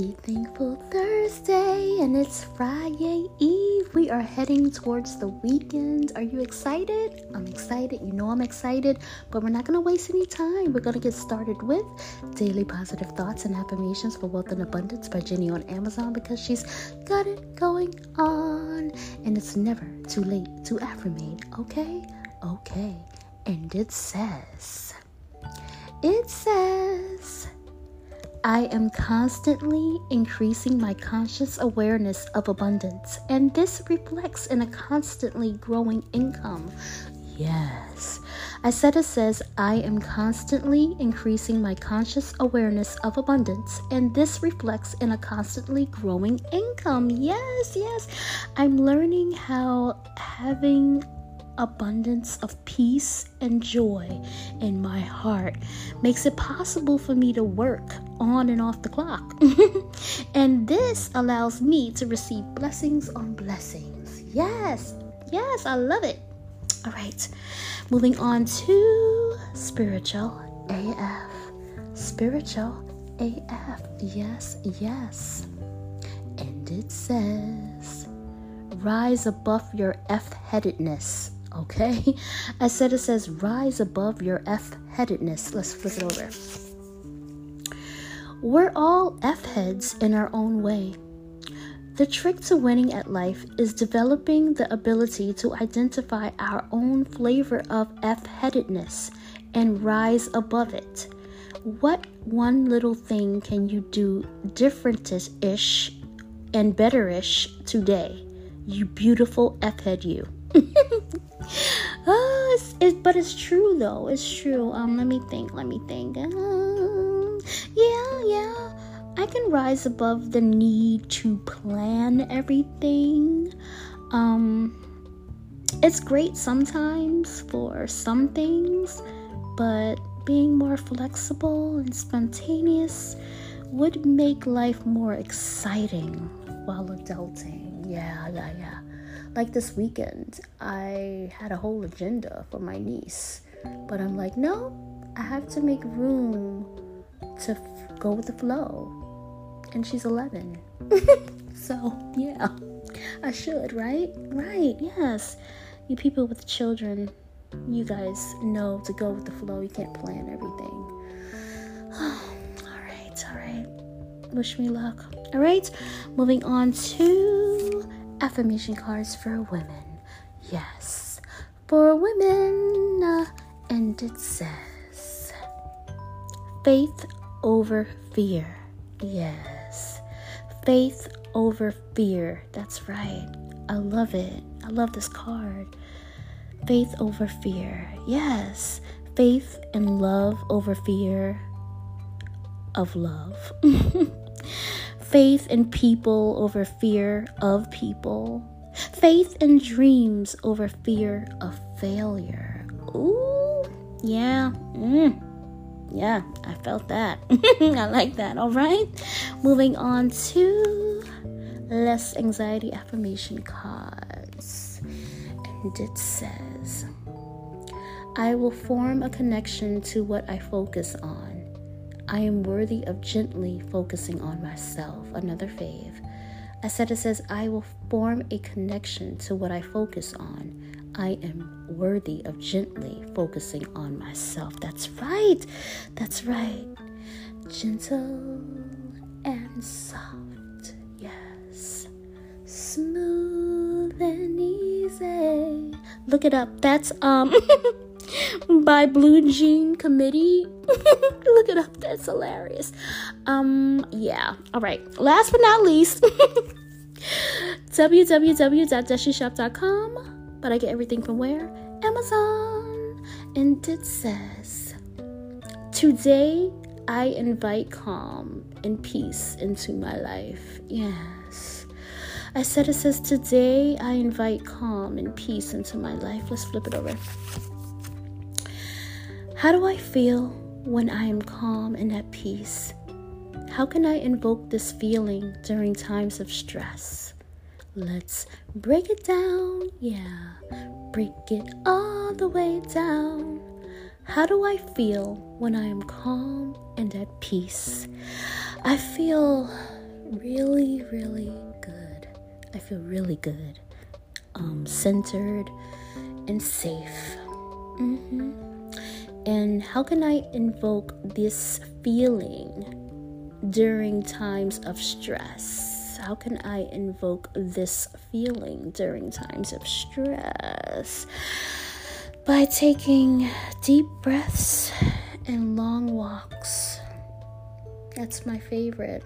Thankful Thursday, and it's Friday Eve. We are heading towards the weekend. Are you excited? I'm excited. You know I'm excited, but we're not going to waste any time. We're going to get started with Daily Positive Thoughts and Affirmations for Wealth and Abundance by Jenny on Amazon because she's got it going on, and it's never too late to affirmate. Okay? Okay. And it says, it says, I am constantly increasing my conscious awareness of abundance, and this reflects in a constantly growing income. Yes. I said it says, I am constantly increasing my conscious awareness of abundance, and this reflects in a constantly growing income. Yes, yes. I'm learning how having abundance of peace and joy in my heart makes it possible for me to work on and off the clock. and this allows me to receive blessings on blessings. Yes, yes, I love it. All right, moving on to spiritual AF. Spiritual AF. Yes, yes. And it says, rise above your F headedness okay? I said it says rise above your F headedness. Let's flip it over. We're all F heads in our own way. The trick to winning at life is developing the ability to identify our own flavor of F headedness and rise above it. What one little thing can you do different ish and better ish today? You beautiful F head, you. oh, it's, it's, but it's true though. It's true. Um, let me think. Let me think. Um, yeah, yeah. I can rise above the need to plan everything. Um, it's great sometimes for some things, but being more flexible and spontaneous would make life more exciting while adulting. Yeah, yeah, yeah like this weekend, I had a whole agenda for my niece, but I'm like, no, I have to make room to f- go with the flow. And she's 11. so, yeah, I should, right? Right, yes. You people with children, you guys know to go with the flow. You can't plan everything. all right, all right. Wish me luck. All right, moving on to affirmation cards for women. Yes, for women. Uh, and it says, faith over fear. Yes, faith over fear. That's right. I love it. I love this card. Faith over fear. Yes, faith and love over fear of love. faith in people over fear of people, faith in dreams over fear of failure. Ooh, yeah, mm, yeah, I felt that. I like that. All right, moving on to less anxiety affirmation cards, and it says, I will form a connection to what I focus on. I am worthy of gently focusing on myself. Another fave. I said it says, I will form a connection to what I focus on. I am worthy of gently focusing on myself. That's right. That's right. Gentle and soft. Yes. Smooth and easy. Look it up. That's um by Blue Jean Committee. Look it up. That's hilarious. Um, yeah. All right. Last but not least, www.deshishop.com. But I get everything from where? Amazon. And it says, Today I invite calm and peace into my life. Yes. I said it says, Today I invite calm and peace into my life. Let's flip it over. How do I feel when I am calm and at peace? How can I invoke this feeling during times of stress? Let's break it down, yeah, break it all the way down. How do I feel when I am calm and at peace? I feel really, really good. I feel really good, um, centered, and safe. Mm-hmm. And how can I invoke this feeling during times of stress? How can I invoke this feeling during times of stress? By taking deep breaths and long walks. That's my favorite.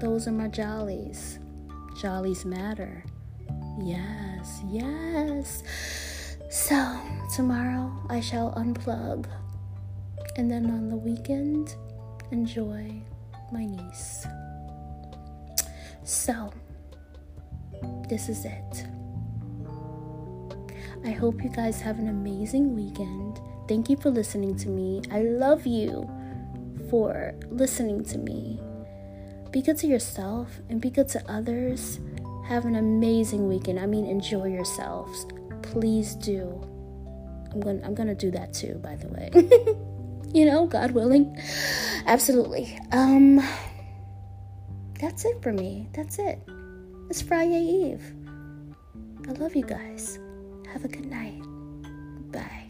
Those are my jollies. Jollies matter. Yes, yes. So, tomorrow I shall unplug. And then on the weekend, enjoy my niece. So, this is it. I hope you guys have an amazing weekend. Thank you for listening to me. I love you for listening to me. Be good to yourself and be good to others. Have an amazing weekend. I mean, enjoy yourselves. Please do. I'm to I'm to do that too, by the way. you know, God willing. Absolutely. Um That's it for me. That's it. It's Friday Eve. I love you guys. Have a good night. Bye.